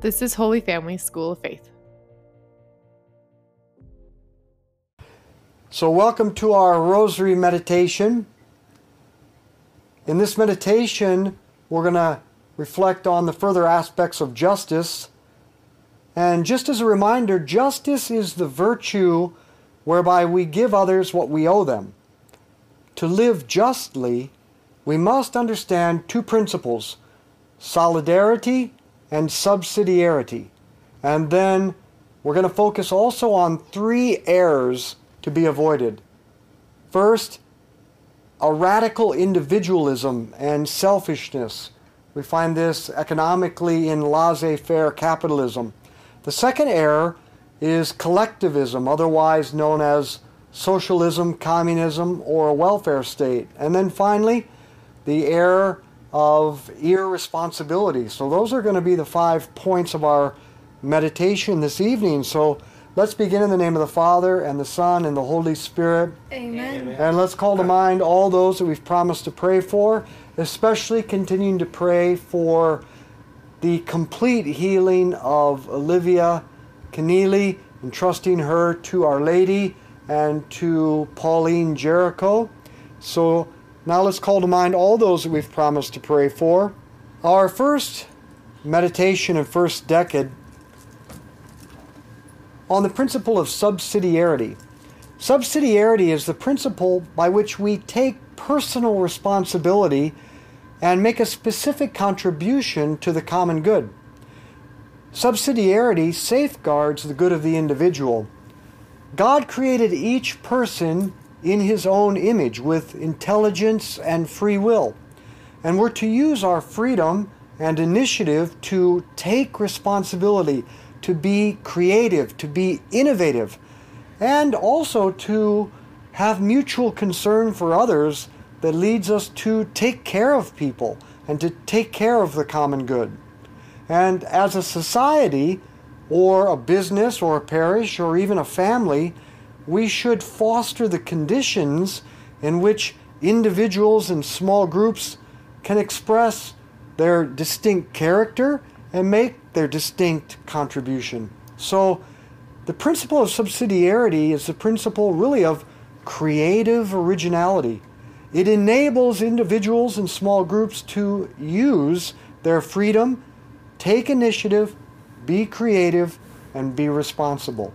This is Holy Family School of Faith. So, welcome to our Rosary meditation. In this meditation, we're going to reflect on the further aspects of justice. And just as a reminder, justice is the virtue whereby we give others what we owe them. To live justly, we must understand two principles solidarity and subsidiarity. And then we're going to focus also on three errors to be avoided. First, a radical individualism and selfishness. We find this economically in laissez faire capitalism. The second error is collectivism, otherwise known as socialism, communism, or a welfare state. And then finally, the error of irresponsibility. So, those are going to be the five points of our meditation this evening. So, let's begin in the name of the Father, and the Son, and the Holy Spirit. Amen. And let's call to mind all those that we've promised to pray for, especially continuing to pray for the complete healing of Olivia Keneally, entrusting her to Our Lady and to Pauline Jaricot. So, now let's call to mind all those that we've promised to pray for. Our first meditation and first decade on the principle of subsidiarity. Subsidiarity is the principle by which we take personal responsibility and make a specific contribution to the common good. Subsidiarity safeguards the good of the individual. God created each person in his own image with intelligence and free will. And we're to use our freedom and initiative to take responsibility, to be creative, to be innovative, and also to have mutual concern for others that leads us to take care of people and to take care of the common good. And as a society, or a business, or a parish, or even a family, we should foster the conditions in which individuals and small groups can express their distinct character and make their distinct contribution. So, the principle of subsidiarity is the principle really of creative originality. It enables individuals and small groups to use their freedom, take initiative, be creative, and be responsible.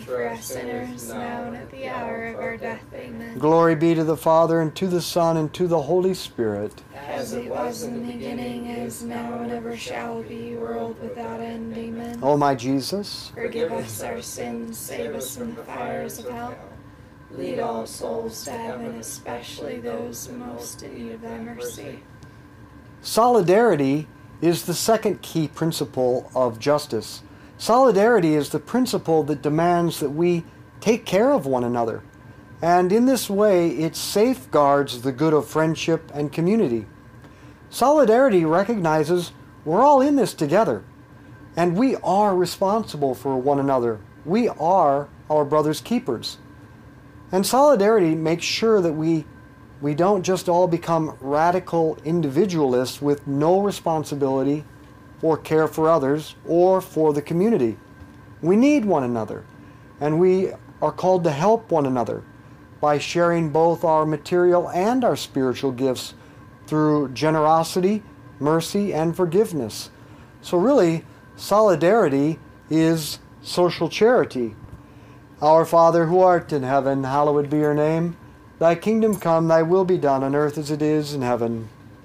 pray for us sinners, now and at the hour of our death. Amen. Glory be to the Father, and to the Son, and to the Holy Spirit. As it was in the beginning, is now, and ever shall be, world without end. Amen. O my Jesus, Forgive us our sins, save us from the fires of hell. Lead all souls to heaven, especially those most in need of thy mercy. solidarity is the second key principle of justice. Solidarity is the principle that demands that we take care of one another. And in this way, it safeguards the good of friendship and community. Solidarity recognizes we're all in this together, and we are responsible for one another. We are our brother's keepers. And solidarity makes sure that we we don't just all become radical individualists with no responsibility or care for others or for the community. We need one another, and we are called to help one another by sharing both our material and our spiritual gifts through generosity, mercy, and forgiveness. So, really, solidarity is social charity. Our Father who art in heaven, hallowed be your name. Thy kingdom come, thy will be done on earth as it is in heaven.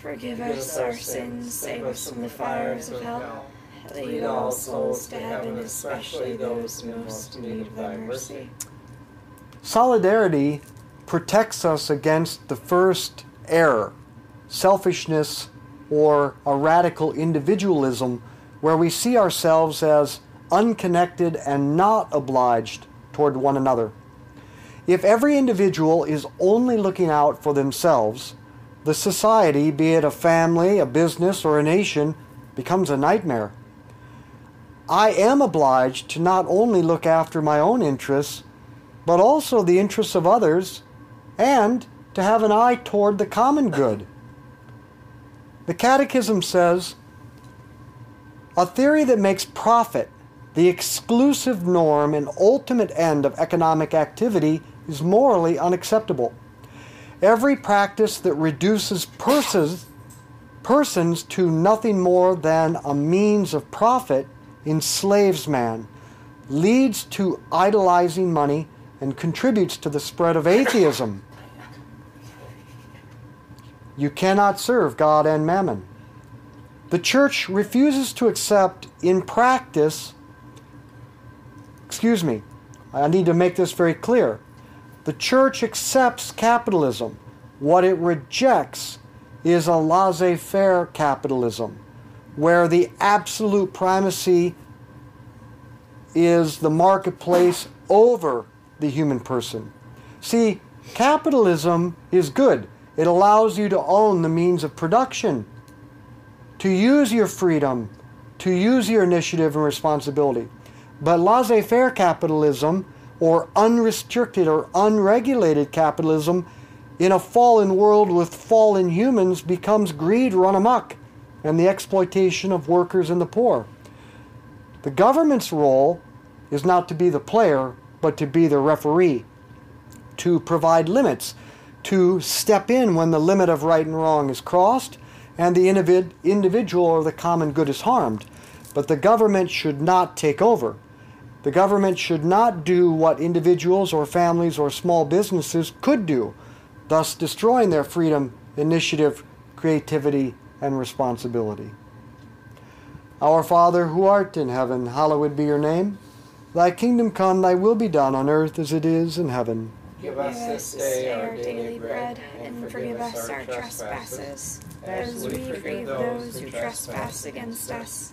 Forgive us our sins, save us from the fires of hell. Lead all souls to heaven, especially those most in need of thy mercy. solidarity protects us against the first error, selfishness or a radical individualism, where we see ourselves as unconnected, and not obliged toward one another. If every individual is only looking out for themselves, the society, be it a family, a business, or a nation, becomes a nightmare. I am obliged to not only look after my own interests, but also the interests of others, and to have an eye toward the common good. The Catechism says a theory that makes profit the exclusive norm and ultimate end of economic activity is morally unacceptable. Every practice that reduces persons, persons to nothing more than a means of profit enslaves man, leads to idolizing money, and contributes to the spread of atheism. You cannot serve God and mammon. The church refuses to accept in practice, excuse me, I need to make this very clear. The church accepts capitalism. What it rejects is a laissez faire capitalism, where the absolute primacy is the marketplace over the human person. See, capitalism is good. It allows you to own the means of production, to use your freedom, to use your initiative and responsibility. But laissez faire capitalism, or unrestricted or unregulated capitalism, in a fallen world with fallen humans becomes greed run amok and the exploitation of workers and the poor. The government's role is not to be the player, but to be the referee, to provide limits, to step in when the limit of right and wrong is crossed and the individ- individual or the common good is harmed. But the government should not take over. The government should not do what individuals or families or small businesses could do, thus destroying their freedom, initiative, creativity, and responsibility. Our Father who art in heaven, hallowed be your name. Thy kingdom come, thy will be done on earth as it is in heaven. Give us this day our daily bread, and forgive us our trespasses, as we forgive those who trespass against us.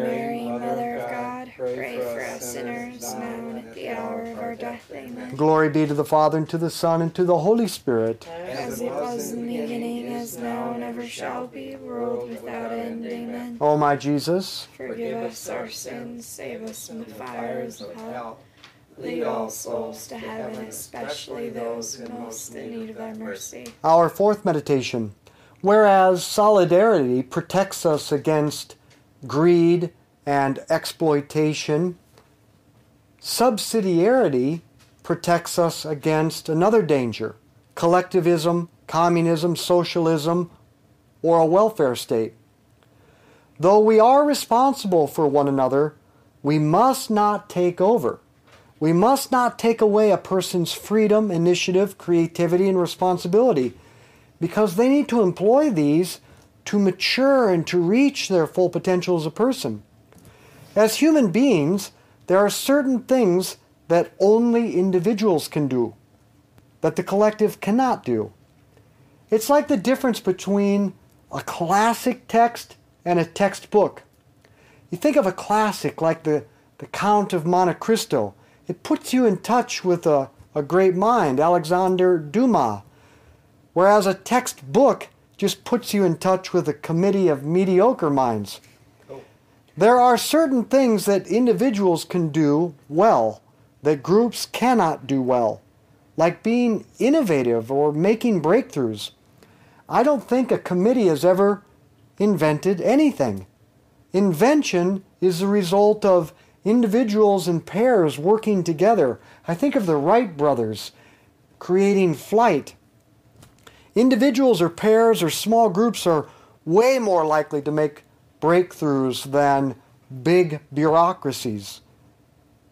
Glory be to the Father, and to the Son, and to the Holy Spirit. As it was in the beginning, is is now and ever shall be, world without end. Amen. O my Jesus, Forgive us our sins, save us from the fires of hell. Lead all souls to heaven, especially those most in need of thy mercy. our fourth meditation. Whereas solidarity protects us against greed and exploitation, subsidiarity protects us against another danger collectivism, communism, socialism, or a welfare state. Though we are responsible for one another, we must not take over. We must not take away a person's freedom, initiative, creativity, and responsibility because they need to employ these to mature and to reach their full potential as a person. As human beings, there are certain things that only individuals can do, that the collective cannot do. It's like the difference between a classic text and a textbook. You think of a classic like the, the Count of Monte Cristo, it puts you in touch with a, a great mind, Alexander Dumas, whereas a textbook just puts you in touch with a committee of mediocre minds. Oh. There are certain things that individuals can do well that groups cannot do well, like being innovative or making breakthroughs. I don't think a committee has ever invented anything. Invention is the result of individuals and pairs working together. I think of the Wright brothers creating flight. Individuals or pairs or small groups are way more likely to make breakthroughs than big bureaucracies.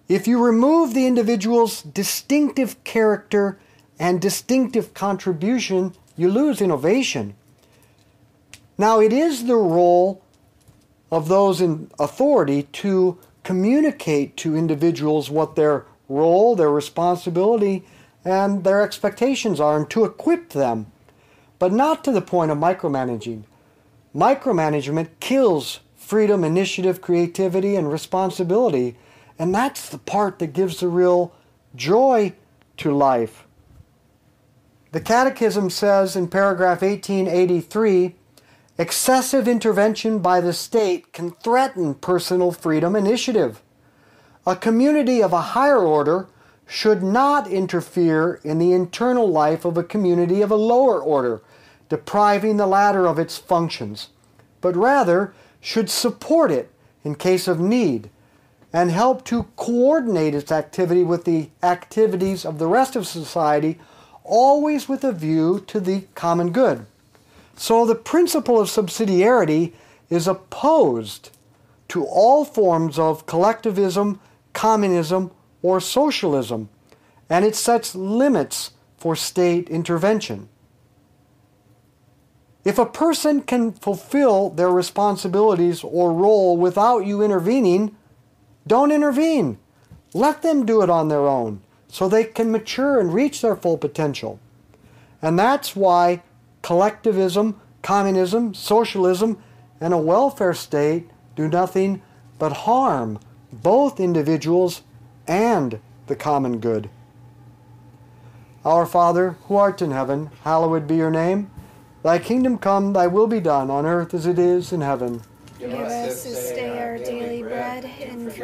If you remove the individual's distinctive character and distinctive contribution, you lose innovation. Now, it is the role of those in authority to communicate to individuals what their role, their responsibility, and their expectations are, and to equip them, but not to the point of micromanaging. Micromanagement kills freedom, initiative, creativity, and responsibility, and that's the part that gives the real joy to life. The Catechism says in paragraph 1883 excessive intervention by the state can threaten personal freedom initiative. A community of a higher order should not interfere in the internal life of a community of a lower order, depriving the latter of its functions, but rather should support it in case of need and help to coordinate its activity with the activities of the rest of society, always with a view to the common good. So the principle of subsidiarity is opposed to all forms of collectivism, communism, or socialism, and it sets limits for state intervention. If a person can fulfill their responsibilities or role without you intervening, don't intervene. Let them do it on their own so they can mature and reach their full potential. And that's why collectivism, communism, socialism, and a welfare state do nothing but harm both individuals and the common good. Our Father, who art in heaven, hallowed be your name. Thy kingdom come, thy will be done, on earth as it is in heaven. Give us this day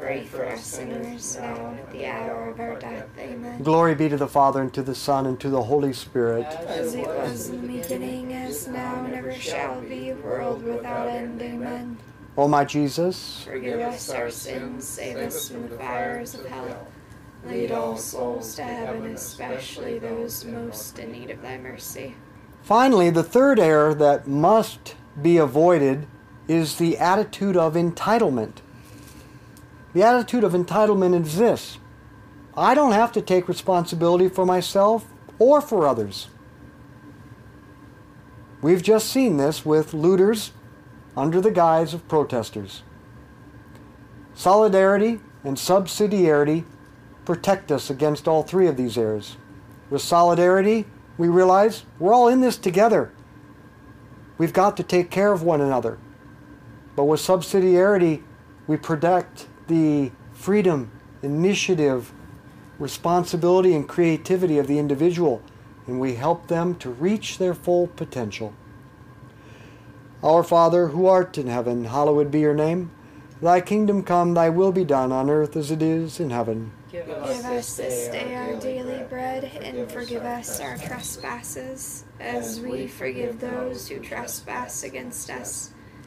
pray for us sinners now and at the hour of our death. Amen. Glory be to the Father, and to the Son, and to the Holy Spirit. As it was in the beginning, as now, and ever shall be, world without end. Amen. O my Jesus, Forgive us our sins, save us from the fires of hell. Lead all souls to heaven, especially those most in need of thy mercy. Finally, the third error that must be avoided is the attitude of entitlement. The attitude of entitlement is this I don't have to take responsibility for myself or for others. We've just seen this with looters under the guise of protesters. Solidarity and subsidiarity protect us against all three of these errors. With solidarity, we realize we're all in this together. We've got to take care of one another. But with subsidiarity, we protect the freedom, initiative, responsibility, and creativity of the individual, and we help them to reach their full potential. Our Father, who art in heaven, hallowed be your name. Thy kingdom come, thy will be done on earth as it is in heaven. give Give us this day our daily bread, and forgive us our trespasses, as we forgive those who trespass against us.